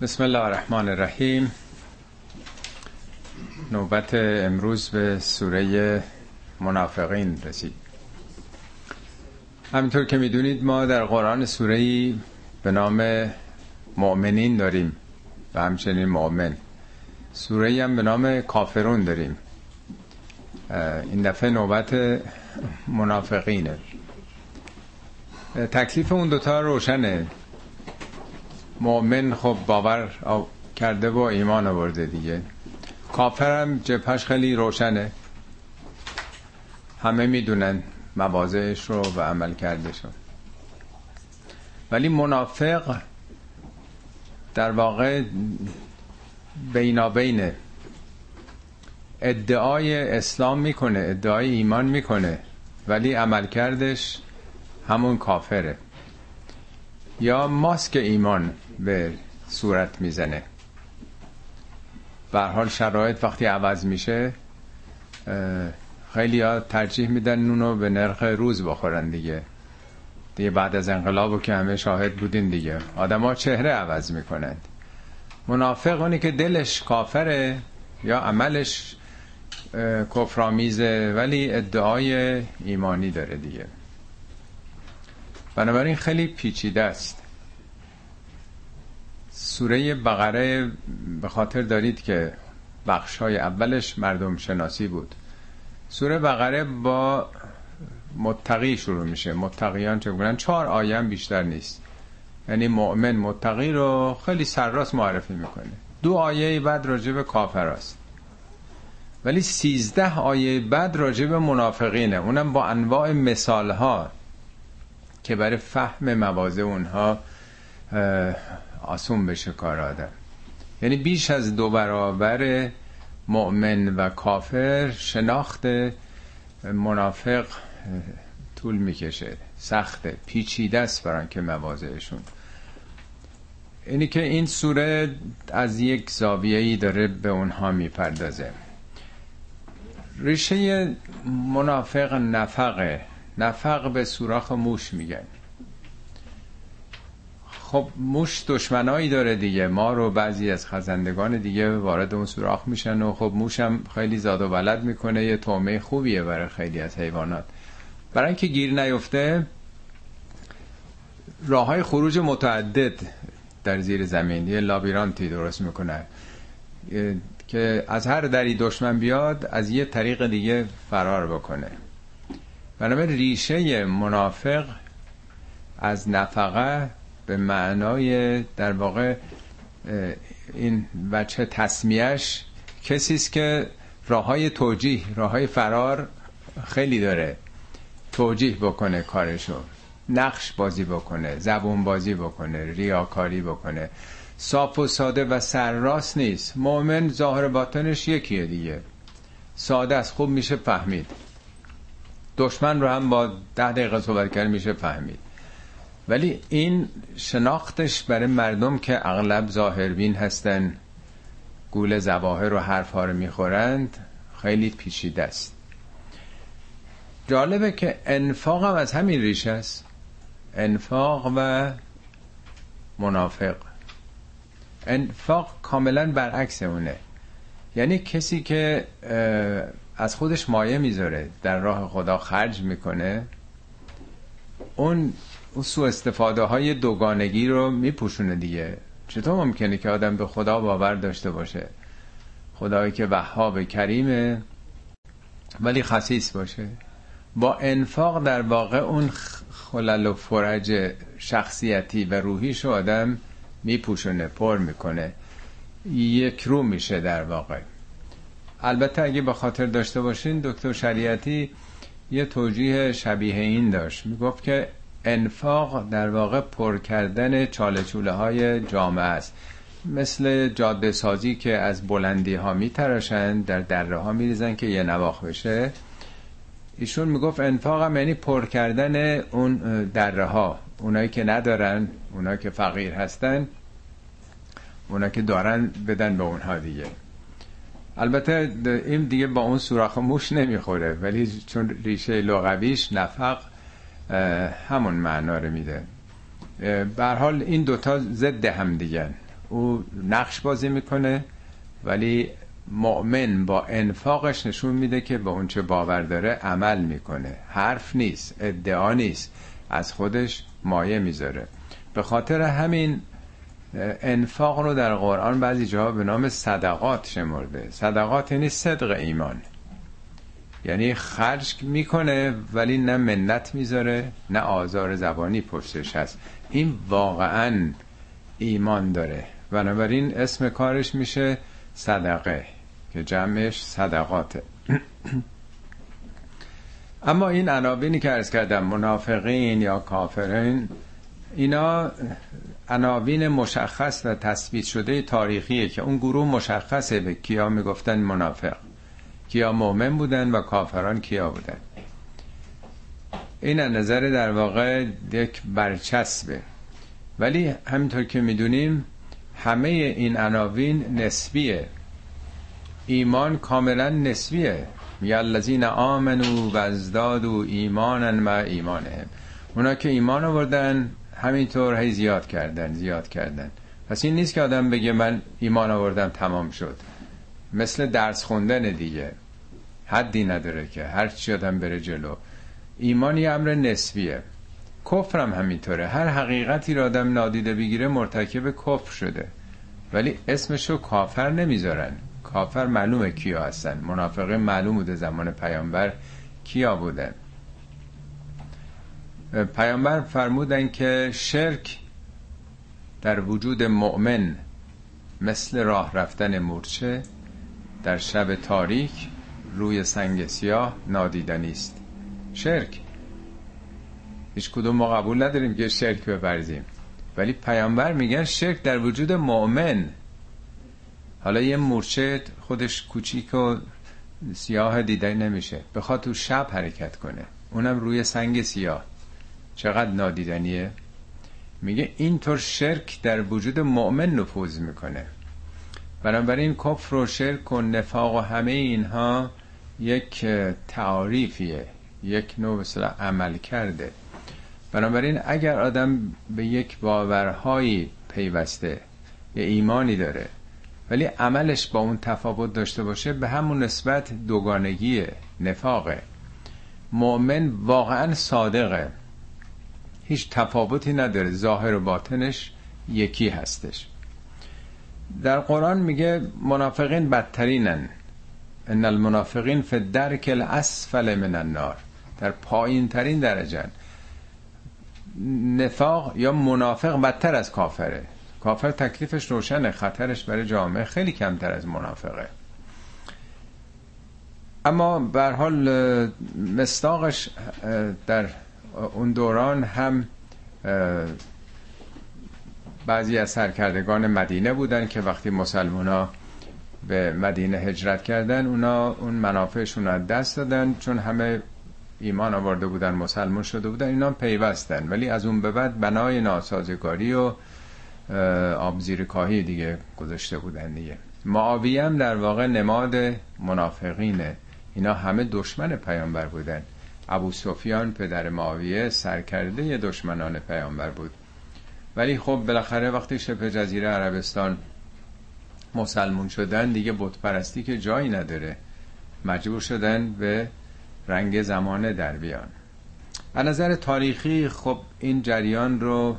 بسم الله الرحمن الرحیم. نوبت امروز به سوره منافقین رسید. همینطور که می‌دونید ما در قرآن سوره به نام مؤمنین داریم و همچنین مؤمن. سوره هم به نام کافرون داریم. این دفعه نوبت منافقینه. تکلیف اون دوتا روشنه. مؤمن خب باور کرده و ایمان آورده دیگه. کافرم جبهش خیلی روشنه. همه می‌دونن موازهش رو و عمل کردشون ولی منافق در واقع بینابینه. ادعای اسلام می‌کنه ادعای ایمان می‌کنه ولی عملکردش همون کافره. یا ماسک ایمان. به صورت می‌زنه. به حال شرایط وقتی عوض میشه خیلی ها ترجیح میدن نونو به نرخ روز بخورن دیگه. دیگه بعد از انقلاب که همه شاهد بودین دیگه. آدما چهره عوض می‌کنند. منافق اونی که دلش کافره یا عملش کفرآمیزه ولی ادعای ایمانی داره دیگه. بنابراین خیلی پیچیده است. سوره بقره به خاطر دارید که بخش های اولش مردم شناسی بود. سوره بقره با متقی شروع میشه. متقیان چه بودن؟ چهار آیه بیشتر نیست. یعنی مؤمن متقی رو خیلی سرراست معرفی می‌کنه. دو آیه بعد راجع به کافر است. ولی سیزده آیه بعد راجع به منافقینه. اونم با انواع مثال ها که برای فهم موازه اونها آسون بشه کار آدم. یعنی بیش از دو برابر مؤمن و کافر شناخت منافق طول می‌کشه. سخته پیچیده است بران که موازهشون اینی که این سوره از یک زاویه‌ای داره به اونها می‌پردازه. ریشه منافق نفقه. نفق به سوراخ موش میگن. خب موش دشمنایی داره دیگه. ما رو بعضی از خزندگان دیگه وارد اون سوراخ میشن و خب موش هم خیلی زاد و ولد می‌کنه. یه تومه خوبیه برای خیلی از حیوانات. برای اینکه گیر نیفته راه های خروج متعدد در زیر زمین. یه لابیرانتی درست می‌کنه. که از هر دری دشمن بیاد از یه طریق دیگه فرار بکنه. بنابراین ریشه منافق از نفقه به معنای در واقع این بچه تصمیهش کسی است که راه های توجیه راه های فرار خیلی داره. توجیه بکنه کارشو نقش بازی بکنه زبون بازی بکنه ریاکاری بکنه. صاف و ساده و سرراست نیست. مؤمن ظاهر باطنش یکیه دیگه. ساده است خوب میشه فهمید. دشمن رو هم با ده دقیقه صحبت کرد میشه فهمید. ولی این شناختش برای مردم که اغلب ظاهربین هستن گول زواهر و حرفها رو می‌خورند خیلی پیچیده است. جالبه که انفاق هم از همین ریشه است. انفاق و منافق. انفاق کاملا برعکس اونه. یعنی کسی که از خودش مایه می‌ذاره در راه خدا خرج می‌کنه اون اون سو استفاده های دوگانگی رو میپوشونه دیگه. چطور ممکنه که آدم به خدا باور داشته باشه؟ خدایی که وهاب کریمه ولی خصیص باشه. با انفاق در واقع اون خلل و فرج شخصیتی و روحیش رو آدم میپوشونه پر می‌کنه. یک رو میشه در واقع. البته اگه به خاطر داشته باشین دکتر شریعتی یه توجیه شبیه این داشت. می‌گفت که انفاق در واقع پر کردن چاله های جامعه است. مثل جاده سازی که از بلندی ها میتراشند در دره ها میریزن که یه نواخ بشه. ایشون می‌گفت انفاق هم یعنی پر کردن اون دره ها اونایی که ندارن اونایی که فقیر هستن اونایی که دارن بدن به اونها دیگه. البته این دیگه با اون سوراخ موش نمی‌خوره ولی چون ریشه لغویش نفق همون معنا رو میده. بر حال این دوتا ضد هم دیگه او نقش بازی می‌کنه ولی مؤمن با انفاقش نشون میده که به اونچه باور داره عمل می‌کنه. حرف نیست ادعا نیست. از خودش مایه می‌ذاره. به خاطر همین انفاق رو در قرآن بعضی جاها به نام صدقات شمرده. صدقات یعنی صدق ایمان. یعنی خرج می‌کنه ولی نه منت می‌ذاره نه آزار زبانی پشتش هست. این واقعا ایمان داره. بنابراین اسم کارش میشه صدقه که جمعش صدقاته. اما این عناوینی که ارز کردم منافقین یا کافرین اینا عناوین مشخص و تثبیت شده تاریخیه که اون گروه مشخصه به کیا می‌گفتن منافق. کیا مؤمن بودن و کافران کیا بودن. این نظر در واقع یک برچسبه. ولی همینطور که می‌دونیم همه این عناوین نسبیه. ایمان کاملا نسبیه. یا الذین آمنو و ازدادو ایمانا و ایمانهم. اونا که ایمان آوردن همینطور هی زیاد کردن زیاد کردن. پس این نیست که آدم بگه من ایمان آوردم تمام شد. مثل درس خوندن دیگه. حدی نداره که هر چی آدم بره جلو. ایمان یه امر نسبیه. کفرم همینطوره. هر حقیقتی را آدم نادیده بگیره مرتکب کفر شده. ولی اسمشو کافر نمی‌ذارن. کافر معلومه کیا هستن. منافقه معلوم بوده زمان پیامبر کیا بودن پیامبر فرمودن که شرک در وجود مؤمن مثل راه رفتن مورچه در شب تاریک روی سنگ سیاه نادیدنی است. شرک. هیچ کدوم ما قبول نداریم که شرک بپرزیم. ولی پیامبر میگن شرک در وجود مؤمن. حالا یه مورچه خودش کوچیک و سیاه دیده نمیشه. بخواد تو شب حرکت کنه. اونم روی سنگ سیاه. چقدر نادیدنیه؟ میگه اینطور شرک در وجود مؤمن نفوذ می‌کنه. بنابراین کفر و شرک و نفاق و همه اینها یک تعاریفیه یک نوع مثلا عمل کرده بنابراین اگر آدم به یک باورهایی پیوسته یه ایمانی داره ولی عملش با اون تفاوت داشته باشه به همون نسبت دوگانگی نفاقه. مؤمن واقعا صادقه. هیچ تفاوتی نداره ظاهر و باطنش یکی هستش. در قرآن میگه منافقین بدترینن. ان المنافقین فی الدرک الاسفل من النار. در پایین ترین درجه نفاق یا منافق بدتر از کافره. کافر تکلیفش روشنه خطرش برای جامعه خیلی کمتر از منافقه. اما بر حال مستاقش در اون دوران هم بعضی از سرکردگان مدینه بودن که وقتی مسلمان ها به مدینه هجرت کردن اونا اون منافعشون رو دست دادن چون همه ایمان آورده بودن مسلمان شده بودن اینا پیوستن. ولی از اون به بعد بنای ناسازگاری و آبزیر کاهی دیگه گذاشته بودن دیگه. معاویه هم در واقع نماد منافقینه. اینا همه دشمن پیامبر بودن. ابو سفیان پدر معاویه سرکرده دشمنان پیامبر بود. ولی خب بالاخره وقتی شبه جزیره عربستان مسلمون شدن دیگه بت که جایی نداره. مجبور شدن به رنگ زمانه در بیان. از نظر تاریخی خب این جریان رو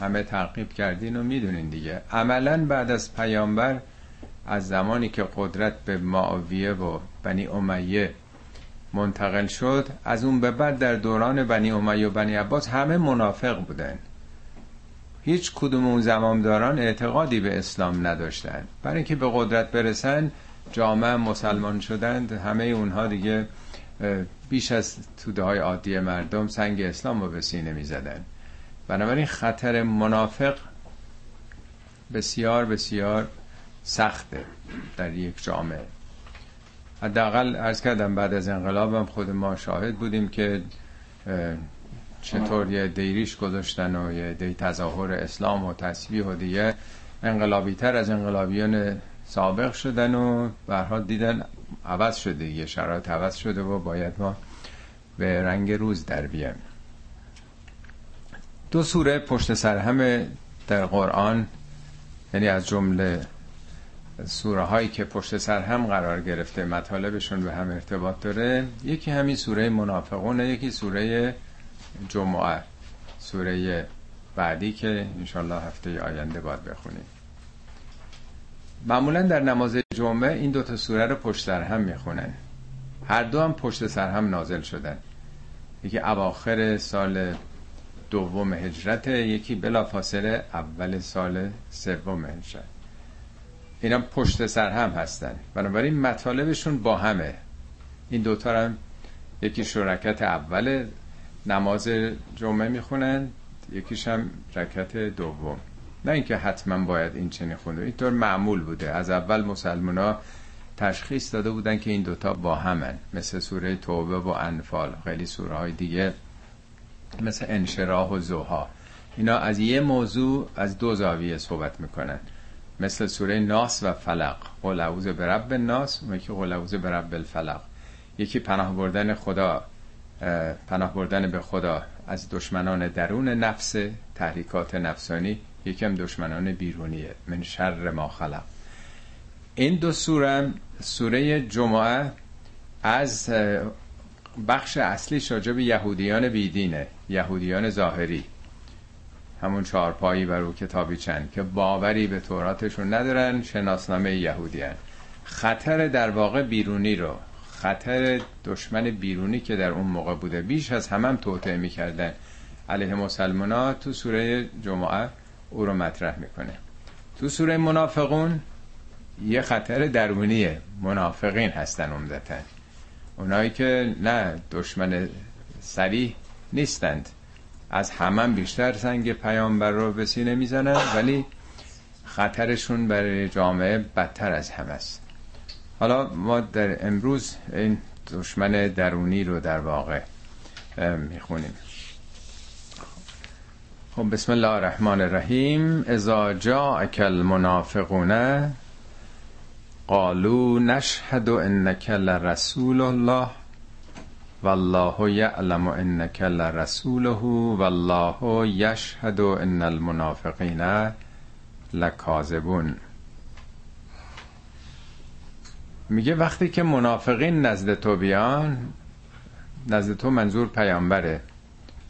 همه تعقیب کردین و می‌دونین دیگه. عملا بعد از پیامبر از زمانی که قدرت به معاویه و بنی امیه منتقل شد از اون به بعد در دوران بنی امیه و بنی عباس همه منافق بودن. هیچ کدوم اون زمامداران اعتقادی به اسلام نداشتن. برای اینکه به قدرت برسن جامعه مسلمان شدند. همه اونها دیگه بیش از توده های عادی مردم سنگ اسلام رو به سینه می زدن بنابراین خطر منافق بسیار بسیار سخته در یک جامعه. حداقل ارز کردم بعد از انقلابم خود ما شاهد بودیم که چطور یه دیریش گذاشتن و یه دی تظاهر اسلام و تصویح و دیگه انقلابی تر از انقلابیان سابق شدن و برها دیدن عوض شده یه شرایط عوض شده و باید ما به رنگ روز در بیایم دو سوره پشت سر همه در قرآن یعنی از جمله سوره هایی که پشت سر هم قرار گرفته مطالبشون به هم ارتباط داره یکی همین سوره منافقونه یکی سوره جمعه سوره بعدی که انشالله هفته آینده باید بخونیم. معمولا در نماز جمعه این دوتا سوره رو پشت سر هم می‌خونن. هر دو هم پشت سر هم نازل شدن. یکی اواخر سال دوم هجرت یکی بلا فاصله اول سال سوم هجرت. اینا پشت سر هم هستن. بنابراین مطالبشون با همه. این دوتا هم یکی شرکت اول نماز جمعه می‌خونن یکیش هم رکت دوم. نه اینکه حتما باید این چنین خونده. اینطور معمول بوده. از اول مسلمان ها تشخیص داده بودن که این دوتا با همن. مثل سوره توبه و انفال. خیلی سوره های دیگه مثل انشراح و زوها اینا از یه موضوع از دو زاویه صحبت می‌کنن. مثل سوره ناس و فلق. قل اعوذ برب الناس و یکی قل اعوذ برب الفلق. یکی پناه بردن خدا پناه بردن به خدا از دشمنان درون نفس تحریکات نفسانی یکم دشمنان بیرونیه. من شر ما خلق. این دو سوره سوره جمعه از بخش اصلی شاجب یهودیان بیدینه یهودیان ظاهری. همون چهارپایی بر رو کتابی چند که باوری به توراتشون ندارن شناسنامه یهودیان خطر در واقع بیرونی رو خطر دشمن بیرونی که در اون موقع بوده بیش از همه هم توطعه می‌کردن. علیه مسلمان ها تو سوره جمعه او رو مطرح می‌کنه. تو سوره منافقون یه خطر درونیه منافقین هستن عمدتا. اونایی که نه دشمن سریح نیستند. از همه بیشتر سنگ پیامبر رو به سینه می‌زنن ولی خطرشون برای جامعه بدتر از همه است. حالا ما در امروز این دشمن درونی رو در واقع می‌خونیم. خب بسم الله الرحمن الرحیم. اذا جاءك المنافقون قالوا نشهد انك لرسول الله. والله يعلم انك لرسوله والله يشهد ان المنافقين لكاذبون میگه وقتی که منافقین نزد تو بیان نزد تو منظور پیامبره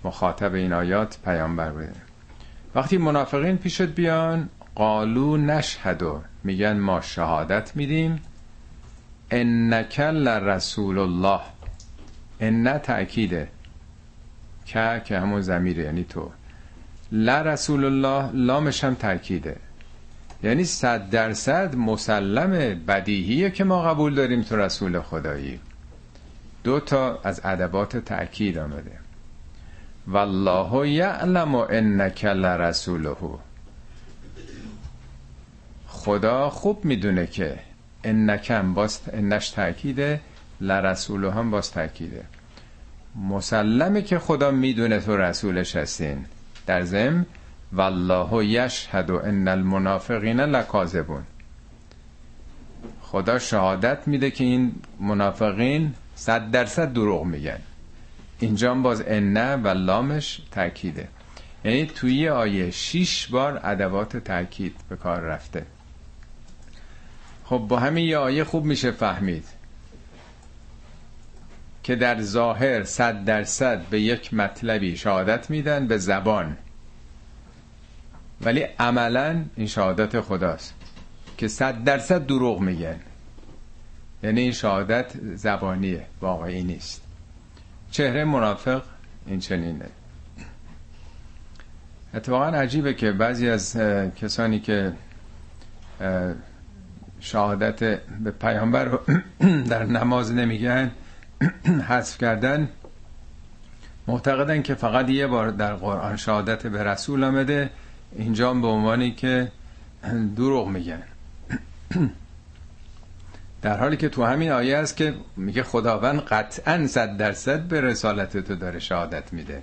مخاطب این آیات پیامبر بوده. وقتی منافقین پیشت بیان قالو نشهدو میگن ما شهادت میدیم. انک رسول الله. ان تأکیده که که همون زمیره یعنی تو. لا رسول الله لامش هم تأکیده. یعنی صد درصد مسلم بدیهیه که ما قبول داریم تو رسول خدایی. دو تا از ادبات تأکید آمده. والله یعلم انک لرسوله. خدا خوب می‌دونه که انکم باز انش تأکیده. لرسوله هم باز تأکیده. مسلمه که خدا می‌دونه تو رسولش هستین. در ضمن والله یشهد ان المنافقین لکاذبون. خدا شهادت میده که این منافقین صد درصد دروغ میگن. اینجا باز انه و لامش تاکیده یعنی توی آیه شیش بار ادوات تاکید به کار رفته. خب با همین یه آیه خوب میشه فهمید. که در ظاهر صد درصد به یک مطلبی شهادت میدن به زبان. ولی عملا این شهادت خداست که صد درصد دروغ میگن. یعنی این شهادت زبانیه واقعی نیست. چهره منافق این چنینه. اتفاقا عجیبه که بعضی از کسانی که شهادت به پیامبر رو در نماز نمیگن حذف کردن معتقدن که فقط یه بار در قرآن شهادت به رسول آمده اینجا به عنوانی که دروغ میگن. در حالی که تو همین آیه است که میگه خداوند قطعا صد درصد به رسالت تو داره شهادت میده.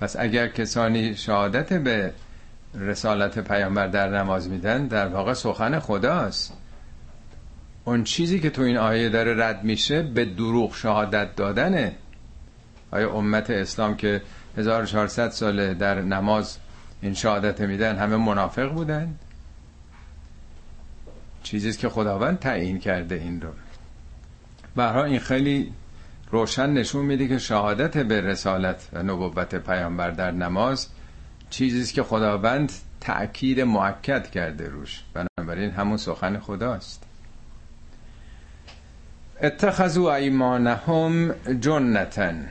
پس اگر کسانی شهادت به رسالت پیامبر در نماز میدن در واقع سخن خداست. اون چیزی که تو این آیه داره رد میشه به دروغ شهادت دادنه. آیا امت اسلام که 1400 ساله در نماز این شهادت میدن همه منافق بودن. چیزی که خداوند تعیین کرده این رو. برها این خیلی روشن نشون میده که شهادت به رسالت و نبوت پیامبر در نماز چیزی که خداوند تأکید معکد کرده روش. بنابراین همون سخن خداست. اتخذوا ایمانهم جنتن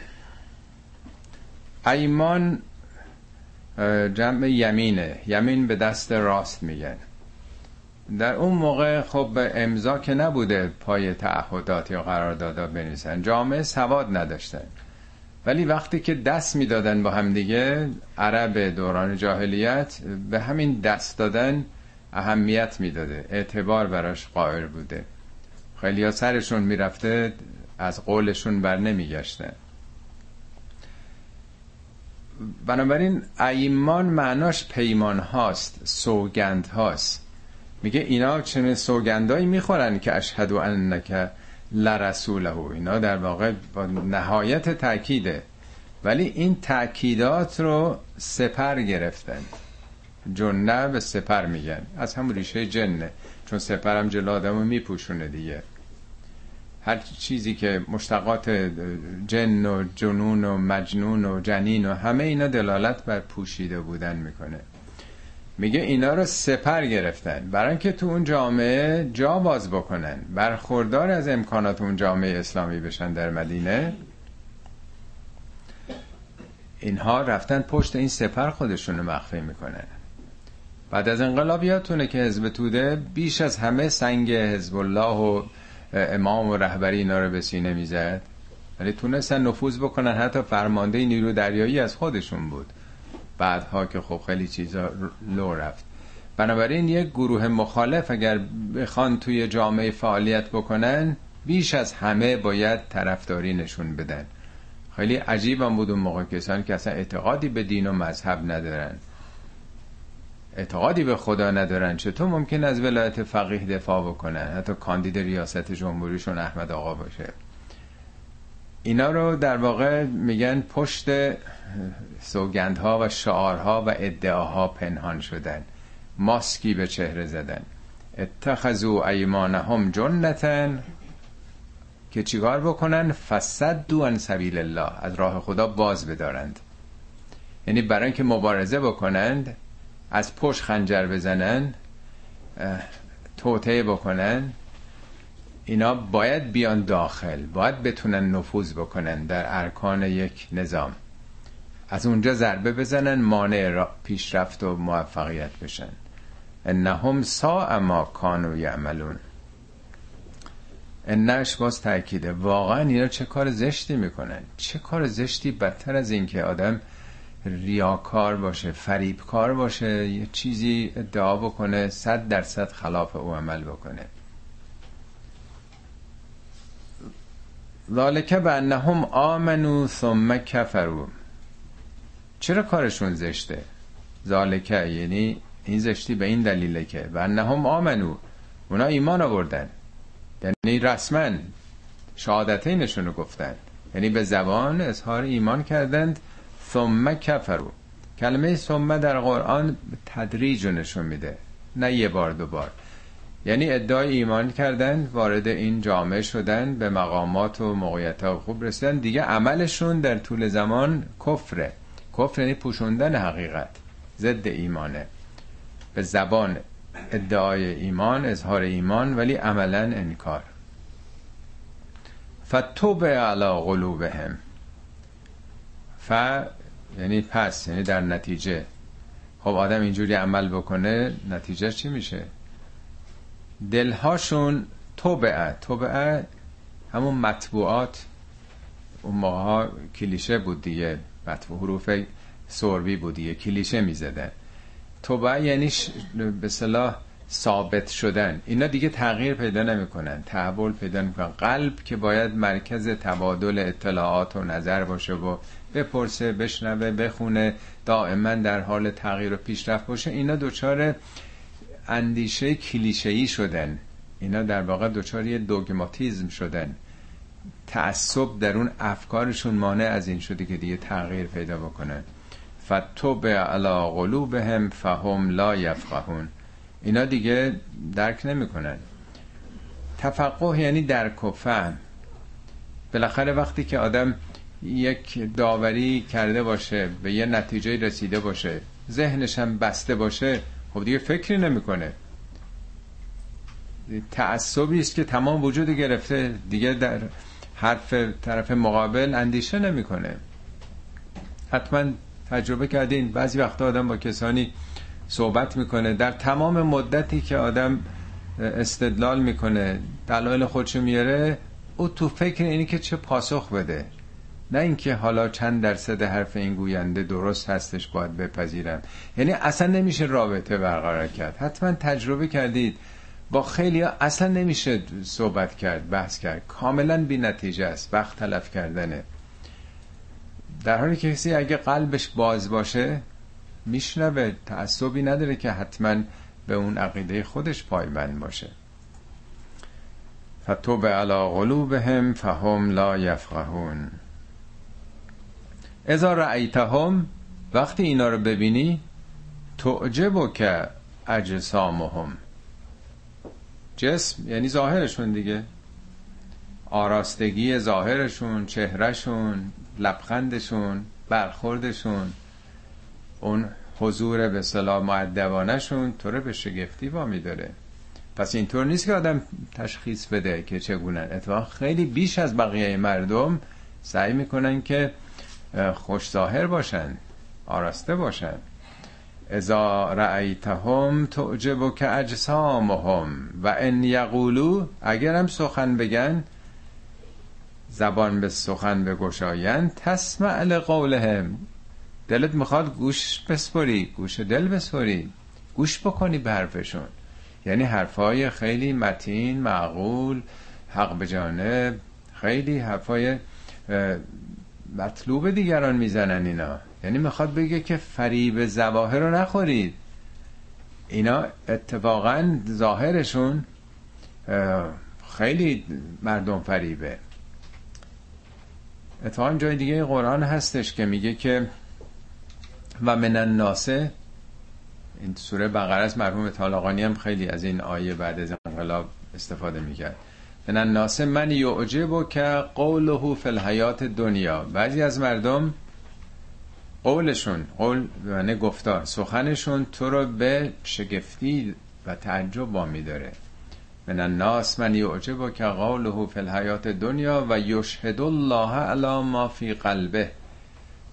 ایمان جمع یمینه. یمین به دست راست میگن. در اون موقع خب امضا که نبوده پای تعهدات یا قراردادها بنویسن. جامعه سواد نداشتن. ولی وقتی که دست می‌دادن با هم دیگه عرب دوران جاهلیت به همین دست دادن اهمیت می‌داده. اعتبار براش قائل بوده. خیلی ها سرشون می‌رفته از قولشون بر نمیگشتن بنابراین ایمان معناش پیمان هاست سوگند هاست. میگه اینا چنین سوگندایی می‌خورن که اشهد انک لرسوله. اینا در واقع با نهایت تاکیده ولی این تاکیدات رو سپر گرفتن. جنه به سپر میگن. از همون ریشه جنه. چون سپرم جلو آدمو میپوشونه دیگه. هر چیزی که مشتقات جن و جنون و مجنون و جنین و همه اینا دلالت بر پوشیده بودن می‌کنه. میگه اینا رو سپر گرفتن. برای اینکه تو اون جامعه جا باز بکنن. برخوردار از امکانات اون جامعه اسلامی بشن در مدینه. اینها رفتن پشت این سپر خودشون رو مخفی می‌کنن. بعد از انقلاب یادتونه که حزب توده بیش از همه سنگ حزب الله و امام و رهبری اینا رو به سینه می‌زد. ولی تونستن نفوذ بکنن. حتی فرمانده نیرو دریایی از خودشون بود. بعدها که خب خیلی چیزا لو رفت. بنابراین یک گروه مخالف اگر بخوان توی جامعه فعالیت بکنن بیش از همه باید طرفداری نشون بدن. خیلی عجیب هم بود اون موقع کسانی که اصلا اعتقادی به دین و مذهب ندارن. اعتقادی به خدا ندارن. چطور ممکن از ولایت فقیه دفاع بکنن؟ حتی کاندید ریاست جمهوریشون احمد آقا باشه. اینا رو در واقع میگن پشت سوگندها و شعارها و ادعاها پنهان شدن. ماسکی به چهره زدن. اتخذو ایمانهم جنتن که چیکار بکنن؟ دو ان سبیل الله. از راه خدا باز بدارند. یعنی برای اینکه مبارزه بکنند از پشت خنجر بزنن توطعه بکنن اینا باید بیان داخل باید بتونن نفوذ بکنن در ارکان یک نظام. از اونجا ضربه بزنن مانع پیشرفت و موفقیت بشن. انهم سا ما کانو یعملون. انش باز تاکیده واقعا اینا چه کار زشتی می‌کنن؟ چه کار زشتی بدتر از این که آدم ریاکار باشه فریبکار باشه یه چیزی ادعا بکنه صد درصد خلاف او عمل بکنه. ذالک انهم آمنو ثم کفرو چرا کارشون زشته؟ ذالکه یعنی این زشتی به این دلیله که و انهم آمنو اونا ایمان آوردن. یعنی رسما شهادتینشون رو گفتن. یعنی به زبان اظهار ایمان کردند. ثم کفرو کلمه ثم در قرآن تدریج نشون میده نه یه بار دو بار. یعنی ادعای ایمان کردن وارد این جامعه شدن به مقامات و موقعیت ها خوب رسیدن. دیگه عملشون در طول زمان کفره. کفر یعنی پوشوندن حقیقت ضد ایمانه. به زبان ادعای ایمان اظهار ایمان ولی عملا انکار. فتوب علا قلوبهم. ف یعنی پس یعنی در نتیجه. خب آدم اینجوری عمل بکنه نتیجه چی میشه؟ دلهاشون توبعه توبعه همون مطبوعات. اون موقع کلیشه بود دیگه مطبوع حروف سروی بود دیگه کلیشه می‌زدن. توبعه یعنی به صلاح ثابت شدن. اینا دیگه تغییر پیدا نمی‌کنن. تحول پیدا نمی‌کنن. قلب که باید مرکز تبادل اطلاعات و نظر باشه و بپرسه بشنوه بخونه دائما در حال تغییر و پیشرفت باشه اینا دچار اندیشه کلیشه‌ای شدن. اینا در واقع دچار یه دوگماتیزم شدن. تعصب در اون افکارشون مانع از این شده که دیگه تغییر پیدا بکنن. فتوب علی قلوبهم فهم لا یفقهون. اینا دیگه درک نمی‌کنن. تفقه یعنی درک و فهم. بالاخره وقتی که آدم یک داوری کرده باشه به یه نتیجه رسیده باشه ذهنش هم بسته باشه خب دیگه فکری نمی‌کنه. تعصبی است که تمام وجود گرفته دیگه در حرف طرف مقابل اندیشه نمی‌کنه. حتما تجربه کردین بعضی وقتا آدم با کسانی صحبت می‌کنه. در تمام مدتی که آدم استدلال می‌کنه دلایل خودشو میاره او تو فکر اینی که چه پاسخ بده. نه اینکه حالا چند درصد حرف این گوینده درست هستش باید بپذیرم یعنی اصلا نمیشه رابطه برقرار کرد. حتما تجربه کردید. با خیلی ها اصلا نمیشه صحبت کرد بحث کرد. کاملا بی نتیجه است. وقت تلف کردنه. در حالی که کسی اگه قلبش باز باشه میشنوه تعصبی نداره که حتما به اون عقیده خودش پایبند باشه. فتوب علی قلوبهم فهم لا یفقهون اذا رأیتهم وقتی اینا رو ببینی تعجب که اجسامهم. جسم یعنی ظاهرشون دیگه. آراستگی ظاهرشون چهرهشون لبخندشون برخوردشون. اون حضور به صلاح معدبانشون تو رو به شگفتی وامی داره. پس اینطور نیست که آدم تشخیص بده که چگونه. اتفاقا خیلی بیش از بقیه مردم سعی می‌کنن که خوش ظاهر باشن آراسته باشن. ازا رأیتهم تعجب که اجسامهم و ان یقولو اگرم سخن بگن زبان به سخن بگشاین تسمع لقولهم. دلت می‌خواد گوش بسپری گوش دل بسپری گوش بکنی به حرفشون یعنی حرفای خیلی متین معقول حق به جانب خیلی حرفای مطلوب دیگران می‌زنن اینا. یعنی می‌خواد بگه که فریب زواهر رو نخورید اینا اتفاقا ظاهرشون خیلی مردم فریبه. اتفاقا جای دیگه قرآن هستش که میگه که و من الناسه این سوره بقره است مرحوم طالقانی هم خیلی از این آیه بعد از انقلاب استفاده می‌کرد. من الناس من یعجب که قوله فی الحیات دنیا. بعضی از مردم قولشون قول معنی گفتار سخنشون تو رو به شگفتی و تعجب وامی داره من الناس من یعجب که قوله فی الحیات دنیا و یشهد الله علی ما فی قلبه.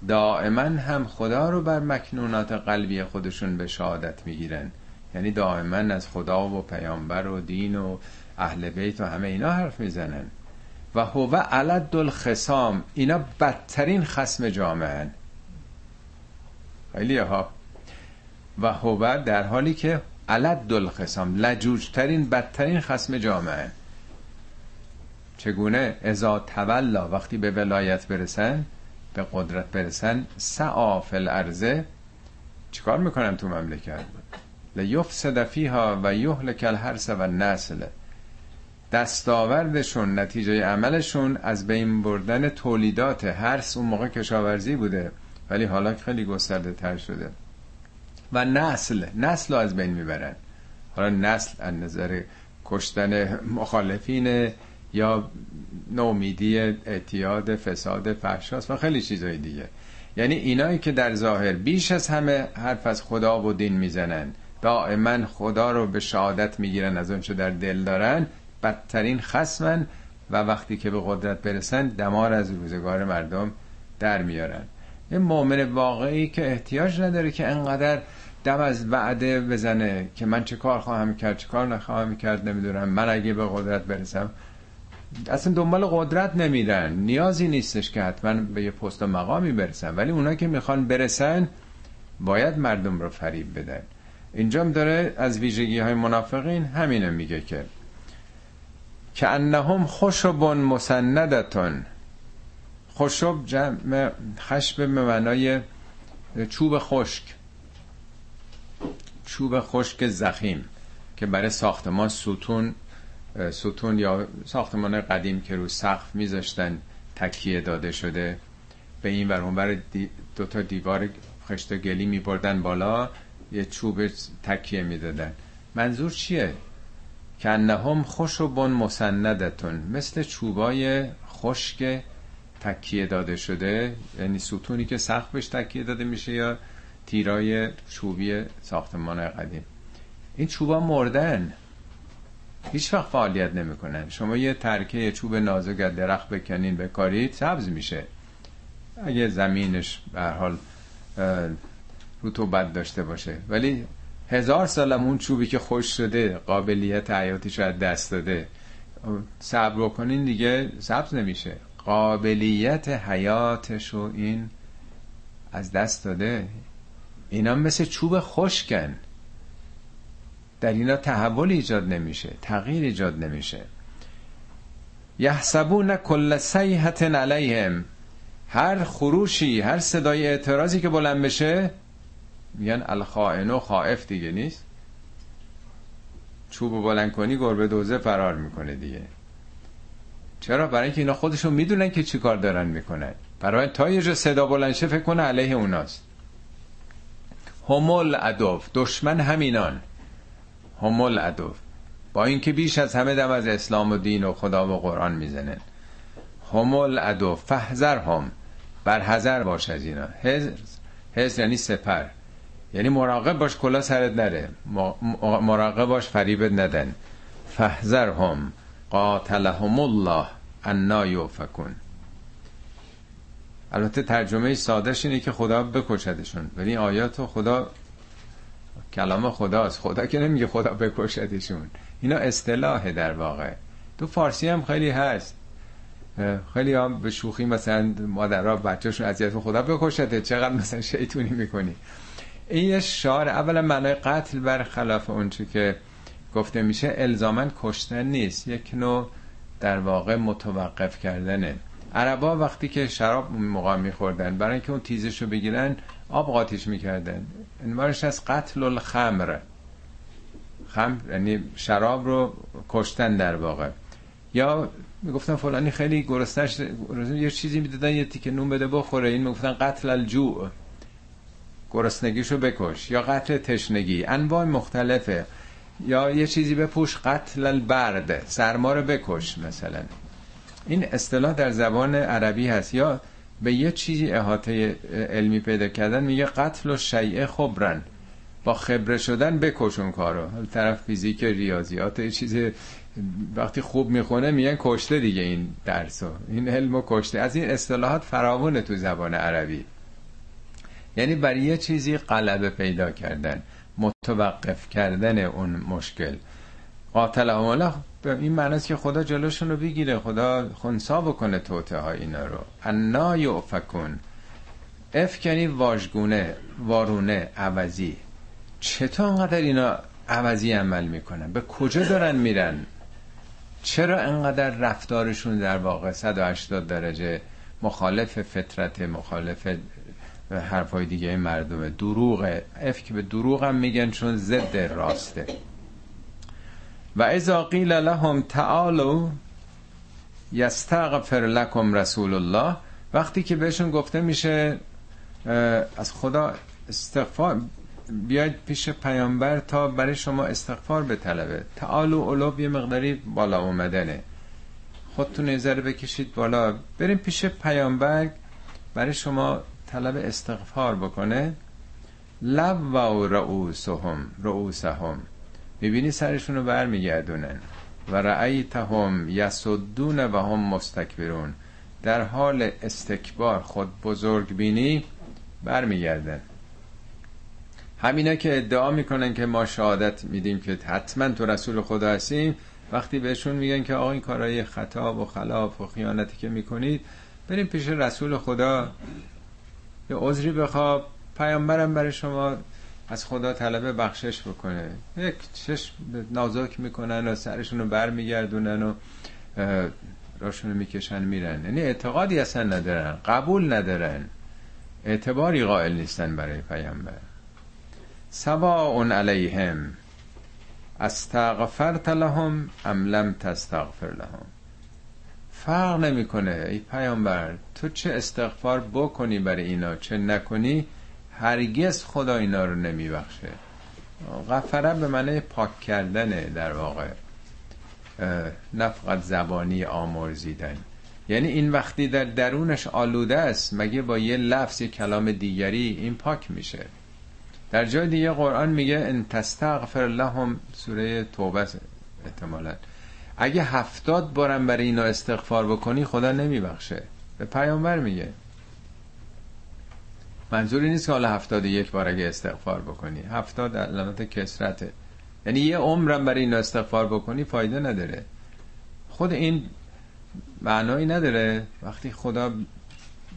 دائما هم خدا رو بر مکنونات قلبی خودشون به شهادت می‌گیرن. یعنی دائما از خدا و پیامبر و دین و اهل بیت و همه اینا حرف می‌زنن. و هو علد الخسام اینا بدترین خسم جامعه خیلی ها. و هو در حالی که علد الخسام لجوجترین بدترین خسم جامعه چگونه؟ ازا تولا وقتی به ولایت برسن به قدرت برسن سعا الارزه چیکار می‌کنن تو مملکت؟ لیفسد فیها و یهلک الحرس و نسل دستاوردشون نتیجه عملشون از بین بردن تولیدات هرس اون موقع کشاورزی بوده ولی حالا خیلی گسترده تر شده. و نسل نسل رو از بین می‌برن. حالا نسل از نظر کشتن مخالفین یا نومیدی اعتیاد فساد فحشاست و خیلی چیزای دیگه. یعنی اینایی که در ظاهر بیش از همه حرف از خدا و دین می‌زنن دائما خدا رو به شهادت می‌گیرن از اونچه در دل دارن بدترین خسمن و وقتی که به قدرت برسن دمار از روزگار مردم در میارن. این مؤمن واقعی که احتیاج نداره که انقدر دم از وعده بزنه که من چه کار خواهم کرد چه کار نخواهم کرد نمی‌دونم من اگه به قدرت برسم اصلا دنبال قدرت نمیرن. نیازی نیستش که حتما به یه پست و مقامی برسن. ولی اونا که می‌خوان برسن باید مردم رو فریب بدن. اینجا داره از ویژگی های منافقین همینو میگه که که انهم خشب مسندتون. خشب جمع خشب به معنای چوب خشک. چوب خشک زخیم که برای ساختمان ستون ستون یا ساختمان قدیم که رو سقف میذاشتن تکیه داده شده. به این ور اونور دو تا دیوار خشت و گلی میبردن بالا یه چوب تکیه می‌دادن. منظور چیه؟ کنهم خوش و بن مسندتون مثل چوبای خشک تکیه داده شده. یعنی ستونی که بهش تکیه داده میشه یا تیرای چوبی ساختمان قدیم. این چوبا مردن. هیچ وقت فعالیت نمی‌کنن. شما یه ترکه چوب نازک از درخت بکنین بکارید سبز میشه. اگه زمینش به حال رطوبت داشته باشه. ولی هزار سالم اون چوبی که خوش شده قابلیت حیاتیش از دست داده صبر کنین دیگه سبز نمیشه. قابلیت حیاتش رو این از دست داده. اینا مثل چوب خشکن. در اینا تحول ایجاد نمیشه تغییر ایجاد نمیشه. یحسبون کل سیحت علیهم. هر خروشی هر صدای اعتراضی که بلند بشه میگن الخائن خائف دیگه نیست. چوب بلند کنی گربه دوزه فرار می‌کنه دیگه. چرا؟ برای اینکه اینا خودشون می‌دونن که چی کار دارن می‌کنن. برای تا یه جا صدا بلنشه فکر کنه علیه اوناست. همول ادوف دشمن همینان. همول ادوف با اینکه بیش از همه دم از اسلام و دین و خدا و قرآن می‌زنن همول ادوف فهزر هم. بر حذر باش از اینا. هز یعنی سپر. یعنی مراقب باش کلا سرت نره. مراقب باش فریبت ندن. فهزر هم. قاتلهم الله. انا یوفکون البته ترجمه سادهش اینه که خدا بکشدشون. ولی آیات خدا کلام خداست. خدا که نمیگه خدا بکشدشون اینا اصطلاحه در واقع. تو فارسی هم خیلی هست. خیلی هم به شوخی مثلا مادرها بچهشون اذیت خدا بکشده چقدر مثلا شیطونی می‌کنی. این یه شعار اولا معنای قتل بر خلاف اونچه که گفته میشه الزامن کشتن نیست. یک نوع در واقع متوقف کردنه. عربا وقتی که شراب موقع میخوردن برای اینکه اون تیزش رو بگیرن آب قاطیش می‌کردن. انوارش از قتل الخمر. خمر یعنی شراب رو کشتن در واقع. یا می‌گفتن فلانی خیلی گرسنش یه چیزی می‌دادن یه تیکه نون بده بخوره. این می‌گفتن قتل الجوع. گرسنگیشو بکش. یا قتل تشنگی. انواع مختلفه. یا یه چیزی بپوش قتل البرد. سرما رو بکش مثلا. این اصطلاح در زبان عربی هست. یا به یه چیزی احاطه علمی پیدا کردن میگه قتل و شیعه خبرن. با خبره شدن بکشون کارو. طرف فیزیک ریاضیات یه چیزی وقتی خوب می‌خونه میگن کشته دیگه این درسو. این علمو کشته. از این اصطلاحات فراوونه تو زبان عربی. یعنی برای یه چیزی غلبه پیدا کردن. متوقف کردن اون مشکل. قاتل الله به این معنی که خدا جلوشون رو بگیره. خدا خونسا بکنه توته ها اینا رو. انا یعفکون اف یعنی واژگونه وارونه عوضی. چطور انقدر اینا عوضی عمل می‌کنن؟ به کجا دارن میرن؟ چرا انقدر رفتارشون در واقع 180 درجه مخالف فطرت مخالف حرفای دیگه مردمه؟ دروغه. اف که به دروغ میگن چون ضد راسته. و اذا قیل لهم تعالوا یستغفر لكم رسول الله وقتی که بهشون گفته میشه از خدا استغفار بیاید پیش پیامبر تا برای شما استغفار به طلبه تعال و علوب یه مقداری بالا اومدنه. خودتون نظر بکشید بالا. بریم پیش پیامبر برای شما طلب استغفار بکنه. لب و رؤوسهم رؤوسهم. می‌بینی سرشون رو برمیگردونن. و رأیتهم یسدون و هم مستکبرون. در حال استکبار خود بزرگ بینی برمیگردن. همینا که ادعا می‌کنن که ما شهادت میدیم که حتما تو رسول خدا هستیم. وقتی بهشون میگن که آقا این کارهای خطا و خلاف و خیانتی که می‌کنید بریم پیش رسول خدا. یه عذری بخواب. پیامبرم برای شما از خدا طلب بخشش بکنه. یک چشم نازک می‌کنن و سرشون رو بر میگردونن و راشون رو می‌کشن میرن. یعنی اعتقادی اصلا ندارن قبول ندارن. اعتباری قائل نیستن برای پیامبر. سواء علیهم. استغفرت لهم ام لم تستغفر لهم. فرق نمی‌کنه. ای پیامبر تو چه استغفار بکنی برای اینا چه نکنی؟ هرگز خدا اینا رو نمیبخشه. غفره به معنی پاک کردنه در واقع نه فقط زبانی آمرزیدن. یعنی این وقتی در درونش آلوده است مگه با یه لفظ یه کلام دیگری این پاک میشه؟ در جای دیگه قرآن میگه ان تستغفر لهم سوره توبه احتمالا. اگه هفتاد بارم برای اینا استغفار بکنی خدا نمیبخشه. به پیامبر میگه. منظوری نیست که حالا هفتاد یک بار اگه استغفار بکنی. هفتاد علامت کسرته. یعنی یه عمرم برای اینا استغفار بکنی فایده نداره. خود این معنایی نداره. وقتی خدا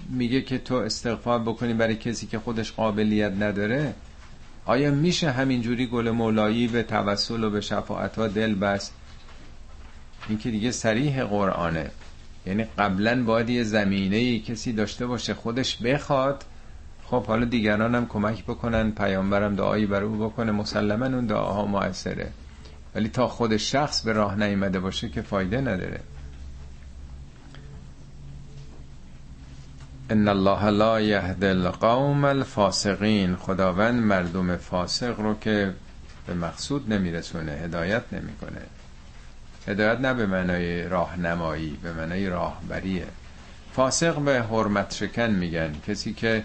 میگه که تو استغفار بکنی برای کسی که خودش قابلیت نداره آیا میشه همینجوری گل مولایی به توسل و به شفاعت ها دل بست؟ این که دیگه سریح قرآنه. یعنی قبلا باید یه زمینه کسی داشته باشه خودش بخواد خب حالا دیگران هم کمک بکنن پیامبرم دعایی بر او بکنه مسلما اون دعاها موثره. ولی تا خود شخص به راه نیامده باشه که فایده نداره. ان الله لا یهد القوم الفاسقین. خداوند مردم فاسق رو که به مقصود نمیرسونه هدایت نمی‌کنه. هدایت نه به معنای راهنمایی به معنای راهبریه. فاسق به حرمت شکن میگن. کسی که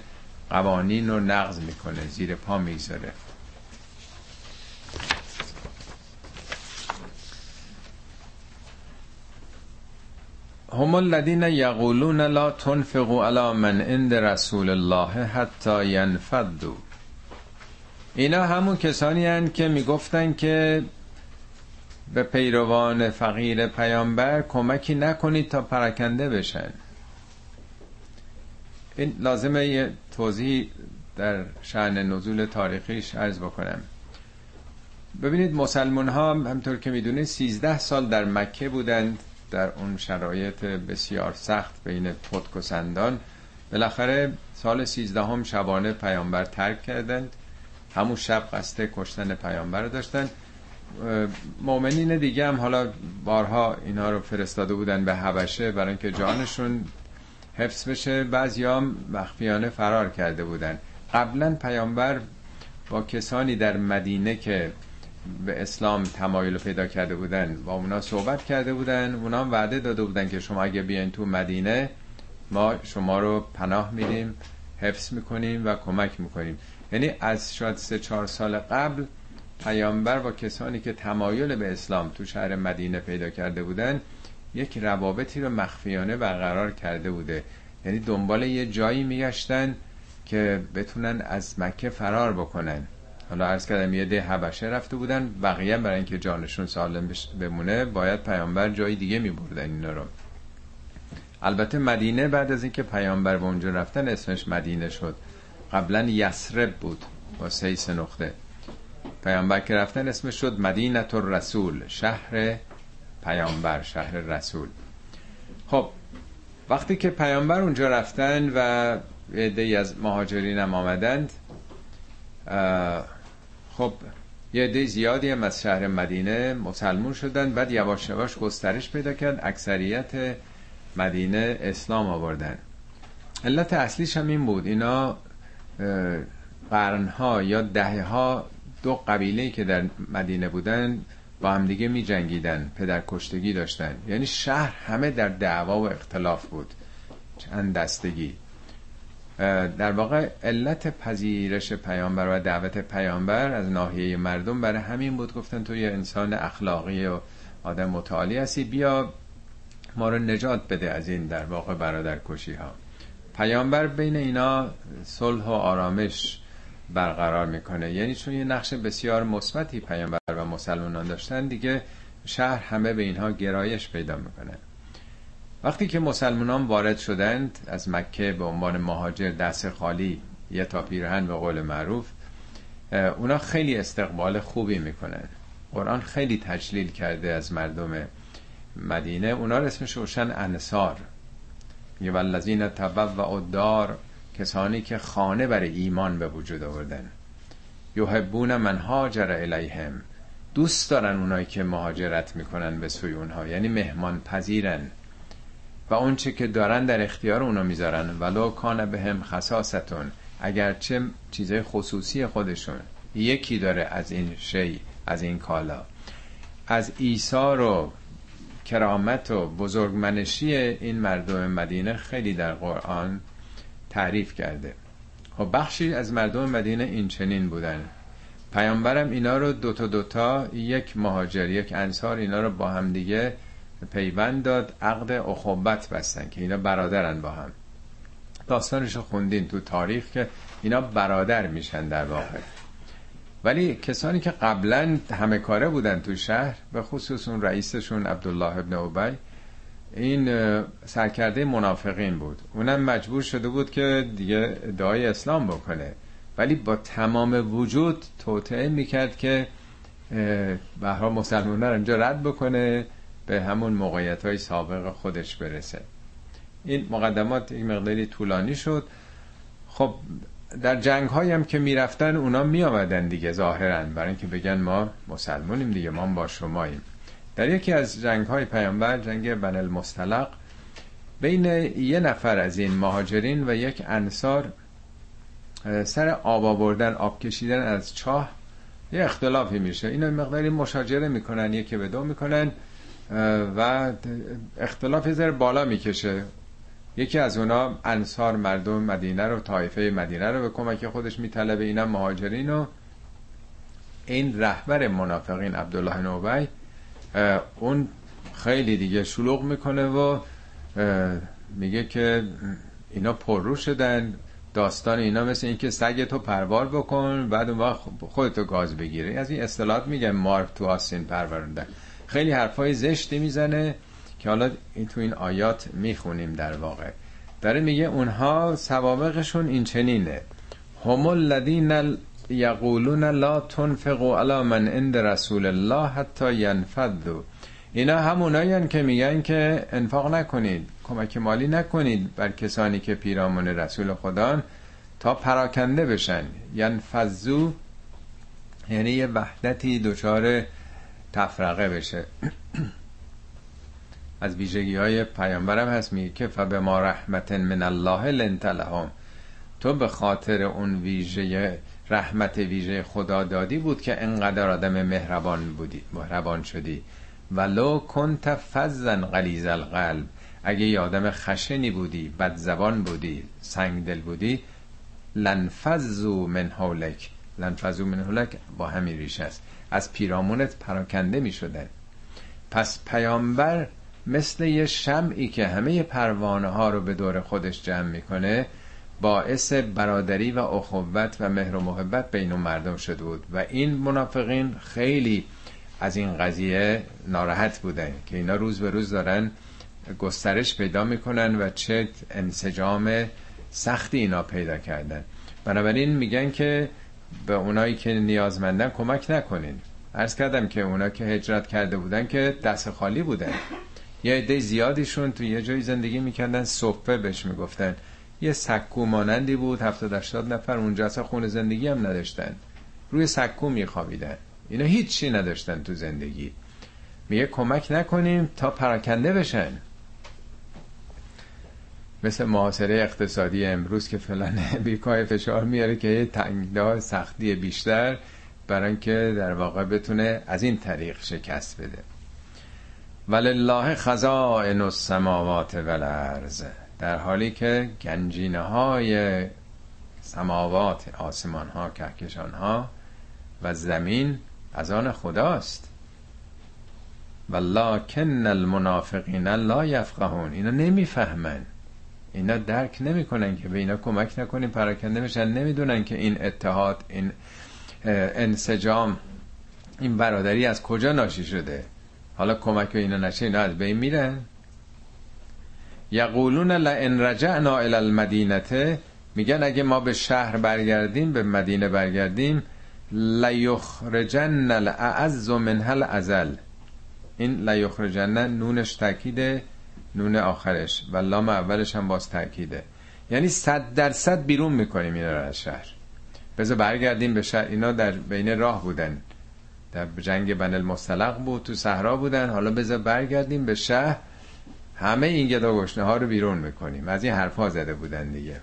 قوانین رو نقض می‌کنه زیر پا می‌گذاره. هم الذين یقولون لا تنفقوا على من عند رسول الله حتی ینفدوا اینا همون کسانی هن که می‌گفتن که به پیروان فقیر پیامبر کمکی نکنید تا پراکنده بشن. این لازمه یه توضیح در شعن نزول تاریخیش عرض بکنم. ببینید مسلمان ها همطور که می‌دونید 13 سال در مکه بودند در اون شرایط بسیار سخت بین پتک و سندان. بالاخره سال 13 هم شبانه پیامبر ترک کردند. همون شب قصد کشتن پیامبر داشتن مؤمنین دیگه هم حالا بارها اینا رو فرستاده بودن به حبشه برای اینکه جانشون حفظ بشه. بعضی هم مخفیانه فرار کرده بودن. قبلا پیامبر با کسانی در مدینه که به اسلام تمایل پیدا کرده بودن با اونا صحبت کرده بودن. اونا وعده داده بودن که شما اگه بیاین تو مدینه ما شما رو پناه میدیم حفظ می‌کنیم و کمک می‌کنیم. یعنی از شاید سه چهار سال قبل پیامبر با کسانی که تمایل به اسلام تو شهر مدینه پیدا کرده بودن یک روابطی رو مخفیانه برقرار کرده بوده. یعنی دنبال یه جایی میگشتن که بتونن از مکه فرار بکنن. حالا عرض کردم یه ده حبشه رفته بودن بقیه برای اینکه جانشون سالم بمونه باید پیامبر جای دیگه میبردن اینا رو. البته مدینه بعد از اینکه پیامبر به اونجا رفتن اسمش مدینه شد. قبلا یسرب بود با سیس نقطه. پیامبر که رفتن اسمش شد مدینه رسول شهر پیامبر شهر رسول. خب وقتی که پیامبر اونجا رفتن و عده از مهاجرین هم آمدند خب یه عده زیادی هم از شهر مدینه مسلمون شدن بعد یواش یواش گسترش پیدا کرد اکثریت مدینه اسلام آوردن. علت اصلیش هم این بود اینا قرنها یا دهه ها دو قبیله که در مدینه بودن با هم دیگه می جنگیدن پدر کشتگی داشتن. یعنی شهر همه در دعوا و اختلاف بود. چند دستگی. در واقع علت پذیرش پیامبر و دعوت پیامبر از ناحیه مردم برای همین بود گفتن تو یه انسان اخلاقی و آدم متعالی هستی بیا ما رو نجات بده از این در واقع برادر کشی ها پیامبر بین اینا صلح و آرامش برقرار می‌کنه. یعنی چون یه نقش بسیار مثبتی پیامبر و مسلمانان داشتن دیگه شهر همه به اینها گرایش پیدا می‌کنه. وقتی که مسلمانان وارد شدند از مکه به عنوان مهاجر دست خالی یه تا پیرهن به قول معروف اونا خیلی استقبال خوبی می‌کنن. قرآن خیلی تجلیل کرده از مردم مدینه. اونا اسمش روشن انصار. یه والذین و دار کسانی که خانه برای ایمان به وجود آوردن. یحبون من هاجر الیهم. دوست دارن اونایی که مهاجرت می‌کنن به سوی اونها یعنی مهمان پذیرن. و اونچه که دارن در اختیار اونا می‌ذارن. ولو کان به هم خصاستون اگرچه چیزای خصوصی خودشون. یکی داره از این شی از این کالا. از ایثار و کرامت و بزرگمنشی این مردم مدینه خیلی در قرآن تعریف کرده. خب بخشی از مردم مدینه این چنین بودن. پیامبرم اینا رو دوتا دوتا یک مهاجر یک انصار اینا رو با هم دیگه پیوند داد عقد اخوبت بستن که اینا برادرن با هم. داستانش خوندین تو تاریخ که اینا برادر میشن در واقع. ولی کسانی که قبلا همه کاره بودن تو شهر به خصوص اون رئیسشون عبدالله ابن عبی این سرکرده منافقین بود. اونم مجبور شده بود که دیگه ادعای اسلام بکنه. ولی با تمام وجود توطعه می‌کرد که به مسلمان رو اینجا رد بکنه به همون موقعیت های سابق خودش برسه. این مقدمات یک مقداری طولانی شد. خب در جنگ هم که می‌رفتن اونا می آمدن دیگه ظاهرا. برای اینکه بگن ما مسلمونیم دیگه ما با شماییم. در یکی از جنگ های پیامبر جنگ بن المستلق بین یه نفر از این مهاجرین و یک انصار سر آب آوردن آب کشیدن از چاه یه اختلافی میشه. اینا مقداری مشاجره می‌کنن یکی به دو می‌کنن و اختلاف ذره بالا می‌کشه. یکی از اونا انصار مردم مدینه رو طایفه مدینه رو به کمک خودش میطلبه اینا مهاجرین و این رهبر منافقین عبدالله نوبی اون خیلی دیگه شلوغ می‌کنه و میگه که اینا پررو شدن داستان اینا مثل اینکه سگ تو پروار بکن بعد اون وقت خودتو گاز بگیره از این اصطلاحات میگه مار تو آسین پروروندن خیلی حرفای زشتی می‌زنه که حالا این تو این آیات می‌خونیم در واقع. داره میگه اونها سوابقشون این چنینه هم الذین یقولون لا تنفقوا علی من عند رسول الله حتی ینفذوا اینا همونایان که میگن که انفاق نکنید کمک مالی نکنید بر کسانی که پیرامون رسول خدا تا پراکنده بشن. ینفذو یعنی یه وحدتی دچار تفرقه بشه. از ویژگی های پیامبرم هست میگه که فبه ما رحمت من الله لنت لهم. تو به خاطر اون ویژه رحمت ویژه خدا دادی بود که انقدر آدم مهربان بودی مهربان شدی. ولو کنت فزن غلیظ القلب. اگه یه آدم خشنی بودی بد زبان بودی سنگ دل بودی لنفزو من حولک. لنفزو من حولک با همین ریش است. از پیرامونت پراکنده می شدن پس پیامبر مثل یه شمعی که همه پروانه ها رو به دور خودش جمع می‌کنه باعث برادری و اخوت و مهر و محبت بین مردم شده بود. و این منافقین خیلی از این قضیه ناراحت بودن که اینا روز به روز دارن گسترش پیدا می‌کنن و چه انسجام سختی اینا پیدا کردن. بنابراین میگن که به اونایی که نیازمندن کمک نکنین. عرض کردم که اونا که هجرت کرده بودن که دست خالی بودن. یه عده زیادیشون تو یه جایی زندگی می‌کردن صفه بهش می‌گفتن. یه سکو مانندی بود هفتاد 80 نفر اونجا اصلا خونه زندگی هم نداشتن. روی سکو میخوابیدن. اینا هیچی نداشتن تو زندگی. میگه کمک نکنیم تا پراکنده بشن. مثل معاصره اقتصادی امروز که فلان بیکای فشار میاره که یه تنگده سختی بیشتر برای اینکه در واقع بتونه از این طریق شکست بده. ولله خزائن السماوات والارض. در حالی که گنجینه های سماوات آسمان ها کهکشان ها و زمین از آن خداست. ولکن المنافقین لا یفقهون اینا نمی‌فهمن. اینا درک نمی‌کنن که به اینا کمک نکنیم پراکنده میشن نمی‌دونن که این اتحاد این انسجام این برادری از کجا ناشی شده. حالا کمک به اینا نشه اینا از بین میرن. یقولون لئن رجعنا الى المدینه میگن اگه ما به شهر برگردیم به مدینه برگردیم لیخرجن الاعز هل ازل این لیخرجن نونش تاکیده نون آخرش و لام اولش هم باز تاکیده یعنی صد درصد بیرون می‌کنیم اینا از شهر. بذار برگردیم به شهر. اینا در بین راه بودن. در جنگ بن المستلق بود تو صحرا بودن. حالا بذار برگردیم به شهر. همه این گدا گشنه ها رو بیرون می‌کنیم. از این حرفا زده بودن دیگه.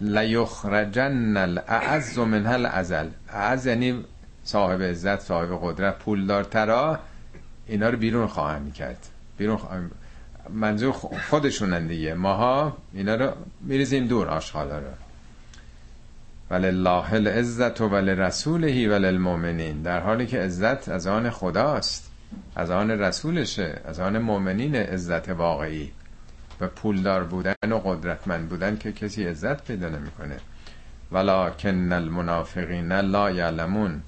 لیخرجن الاعز من هل ازل اعز یعنی صاحب عزت صاحب قدرت پولدارترا اینا رو بیرون خواهند کرد. بیرون خواهند منظور خودشونن دیگه. ماها اینا رو میریزیم دور آشغالا رو. ولله العزت و ولرسوله وللمؤمنین در حالی که عزت از آن خداست. از آن رسولشه از آن مؤمنین عزت واقعی. و پولدار بودن و قدرتمند بودن که کسی عزت پیدا نمی‌کنه. ولکن المنافقین لا یعلمون.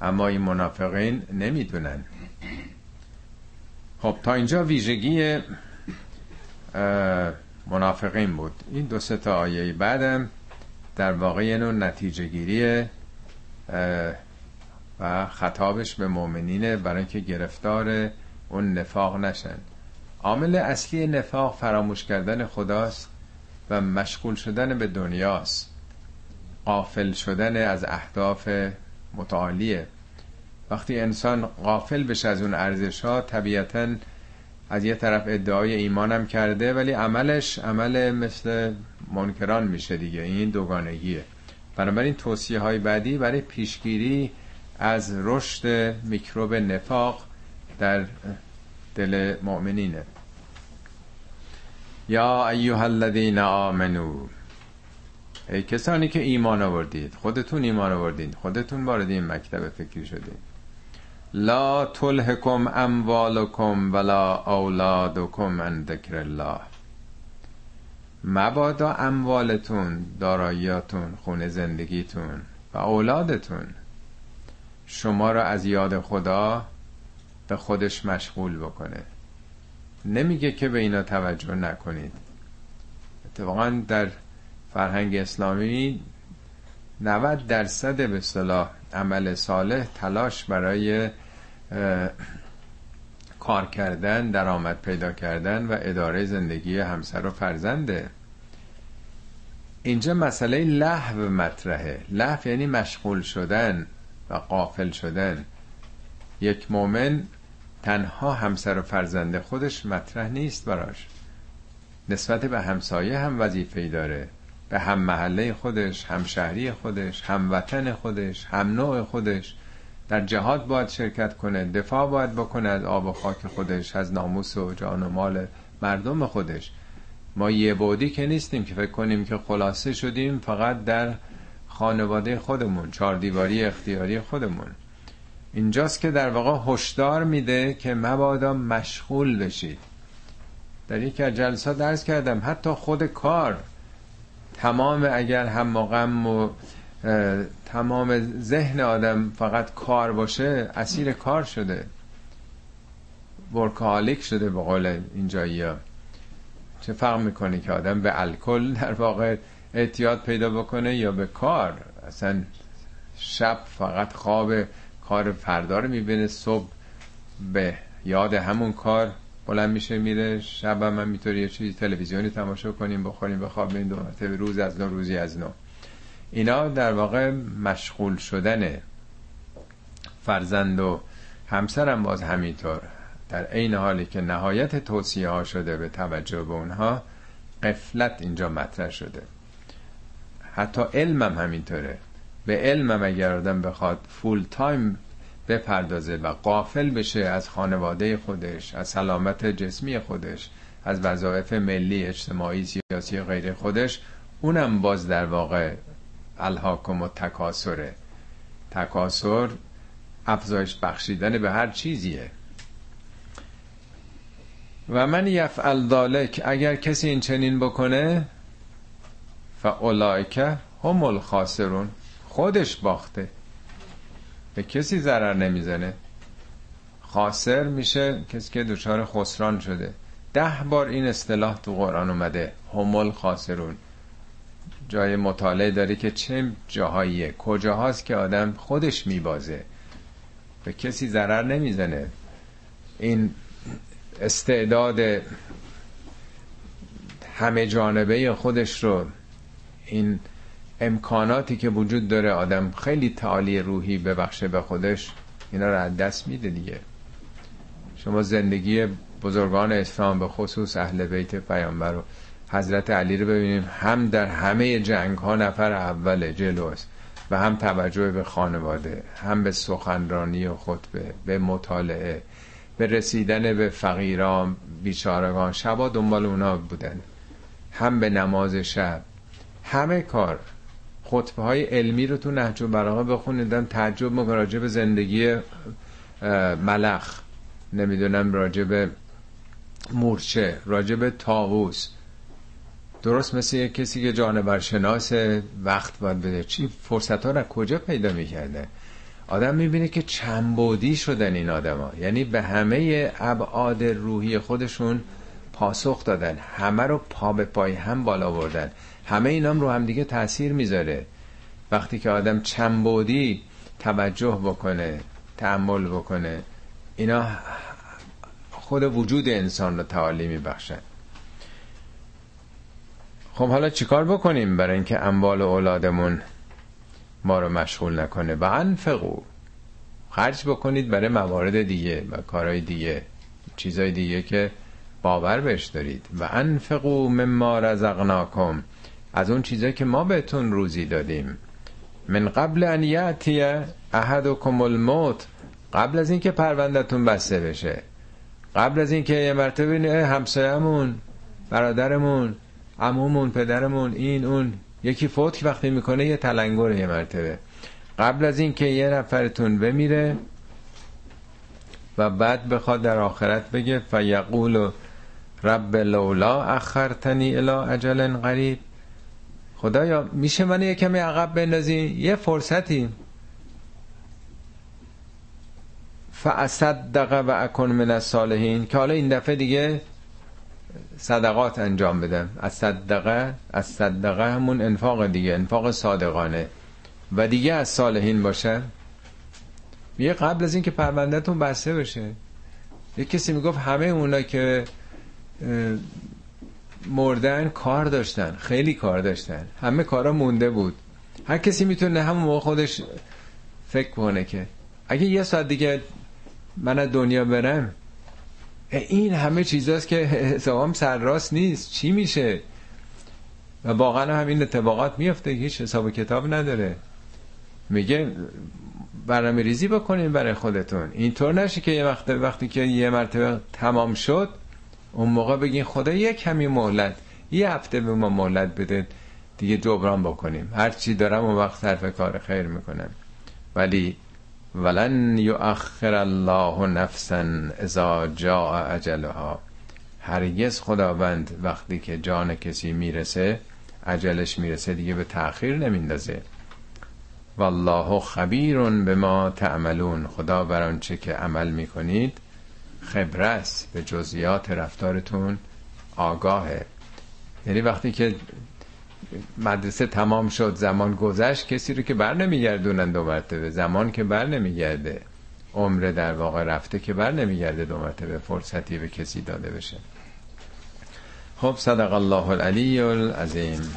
اما این منافقین نمی‌دونن. خب تا اینجا ویژگی منافقین بود. این دو سه تا آیه بعدم در واقع یه نوع نتیجه گیری و خطابش به مؤمنینه برای اینکه گرفتار اون نفاق نشن. عامل اصلی نفاق فراموش کردن خداست و مشغول شدن به دنیاست. قافل شدن از اهداف متعالیه. وقتی انسان قافل بشه از اون ارزش ها طبیعتا از یه طرف ادعای ایمانم کرده ولی عملش عمل مثل منکران میشه دیگه. این دوگانگیه. بنابراین توصیه های بعدی برای پیشگیری از رشد میکروب نفاق در دل مؤمنینه. یا ایها الذین آمنو ای کسانی که ایمان آوردید خودتون ایمان آوردید خودتون وارد این مکتب فکری شدید لا تلهکم اموالکم ولا اولادکم عن ذکر الله. مبادا اموالتون داراییاتون خونه زندگیتون و اولادتون. شما را از یاد خدا به خودش مشغول بکنه. نمیگه که به اینا توجه نکنید. اتفاقا در فرهنگ اسلامی 90 درصد به صلاح عمل صالح تلاش برای کار کردن درآمد پیدا کردن و اداره زندگی همسر و فرزنده اینجا مسئله لحو مطرحه. لحو یعنی مشغول شدن. و قافل شدن. یک مؤمن تنها همسر و فرزنده خودش مطرح نیست براش. نسبت به همسایه هم وظیفه داره. به هم محله خودش هم شهری خودش هم وطن خودش هم نوع خودش. در جهاد باید شرکت کنه دفاع باید بکنه از آب و خاک خودش از ناموس و جان و مال مردم خودش. ما یه بودی که نیستیم که فکر کنیم که خلاصه شدیم فقط در خانواده خودمون چهار دیواری اختیاری خودمون. اینجاست که در واقع هشدار میده که مبادا مشغول بشید. در یکی از جلسات درس کردم حتی خود کار تمام اگر هم و غم و تمام ذهن آدم فقط کار باشه اسیر کار شده. ورکالیک شده به قول اینجایی ها چه فرق می‌کنه که آدم به الکل در واقع اعتیاد پیدا بکنه یا به کار. اصلا شب فقط خواب کار فردا رو می‌بینه صبح به یاد همون کار بلند میشه میره. شب هم, هم میطوری یه چیزی تلویزیونی تماشا کنیم بخوریم بخوابیم دو مرتبه روز از نو روزی از نو. اینا در واقع مشغول شدن فرزند و همسرم باز همینطور. در عین حالی که نهایت توصیه ها شده به توجه به اونها قفلت اینجا مطرح شده. حتی علمم همینطوره. به علمم اگر آدم بخواد فول تایم بپردازه و قافل بشه از خانواده خودش از سلامت جسمی خودش از وظایف ملی اجتماعی سیاسی غیر خودش اونم باز در واقع الهاکم و تکاسره. تکاسر افزایش بخشیدن به هر چیزیه. و من یفعل ذالک اگر کسی این چنین بکنه فاولائکه هم الخاسرون خودش باخته. به کسی ضرر نمی‌زنه. خاسر میشه کسی که دچار خسران شده. ده بار این اصطلاح تو قرآن اومده همول خاسرون جای مطالعه داره که چه جاهاییه کجاهاست که آدم خودش میبازه. به کسی ضرر نمی‌زنه. این استعداد همه جانبه خودش رو این امکاناتی که وجود داره آدم خیلی تعالی روحی ببخشه به خودش اینا رو از دست میده دیگه. شما زندگی بزرگان اسلام به خصوص اهل بیت پیامبر رو حضرت علی رو ببینیم هم در همه جنگ ها نفر اول جلوست و هم توجه به خانواده هم به سخنرانی و خطبه به مطالعه به رسیدن به فقیران بیچارگان شبا دنبال اونا بودن. هم به نماز شب همه کار خطبه های علمی رو تو نهج البلاغه بخونیدم تعجب می‌کنم راجع به زندگی ملخ نمی‌دونم راجع به مورچه راجع به تاووس درست مثل یک کسی که جانور شناس وقت باید بده. چی فرصت ها رو کجا پیدا می‌کرده؟ آدم می‌بینه که چنبودی شدن این آدما. یعنی به همه ابعاد روحی خودشون پاسخ دادن. همه رو پا به پای هم بالا بردن. همه اینام رو هم دیگه تاثیر می‌ذاره. وقتی که آدم چنبودی توجه بکنه تعمل بکنه اینا خود وجود انسان رو تعالی میبخشن. خب حالا چیکار بکنیم برای اینکه اموال اولادمون ما رو مشغول نکنه؟ و انفقو. خرج بکنید برای موارد دیگه و کارهای دیگه چیزای دیگه که باور بهش دارید. و انفقو مما رزقناکم. از اون چیزایی که ما بهتون روزی دادیم. من قبل ان یعتی احدکم الموت قبل از اینکه پروندهتون بسته بشه. قبل از اینکه یه مرتبه همسایمون برادرمون عمومون پدرمون این اون یکی فوت که وقتی می‌کنه یه تلنگر یه مرتبه. قبل از اینکه یه نفرتون بمیره و بعد بخواد در آخرت بگه فیقول رب لولا اخرتنی الى اجل قریب. خدایا میشه من یه کمی عقب بندازی؟ یه فرصتی. فاصدق و اکن من الصالحین. که حالا این دفعه دیگه صدقات انجام بدم از صدقه از صدقه همون انفاق دیگه انفاق صادقانه. و دیگه از صالحین باشه. یه قبل از اینکه پروندهتون بسته بشه یه کسی می‌گفت همه اونا که مردن کار داشتن خیلی کار داشتن. همه کارا مونده بود. هر کسی می‌تونه همون موقع خودش فکر کنه که اگه یه ساعت دیگه من از دنیا برم این همه چیزاست که حسابم سرراست نیست. چی میشه؟ و واقعا همین اتفاقات میفته هیچ حساب کتاب نداره. میگه برنامه ریزی بکنین برای خودتون. اینطور نشه که یه وقت وقتی که یه مرتبه تمام شد اون موقع بگین خدا یه کمی مهلت یه هفته به ما مهلت بده دیگه جبران بکنیم. هر چی دارم اون وقت صرف کار خیر می‌کنم. ولی ولن یؤخر الله نفسا اذا جاء اجلها. هرگز خداوند وقتی که جان کسی می‌رسه عجلش می‌رسه دیگه به تأخیر نمیندازه. والله خبیر به ما تعملون. خدا بر آنچه که عمل می‌کنید خبره به جزئیات رفتارتون آگاهه. یعنی وقتی که مدرسه تمام شد زمان گذشت کسی رو که بر نمیگردونن دو مرتبه. زمان که بر نمیگرده عمر در واقع رفته که بر نمیگرده دو مرتبه. فرصتی به کسی داده بشه. خب صدق الله العلی العظیم.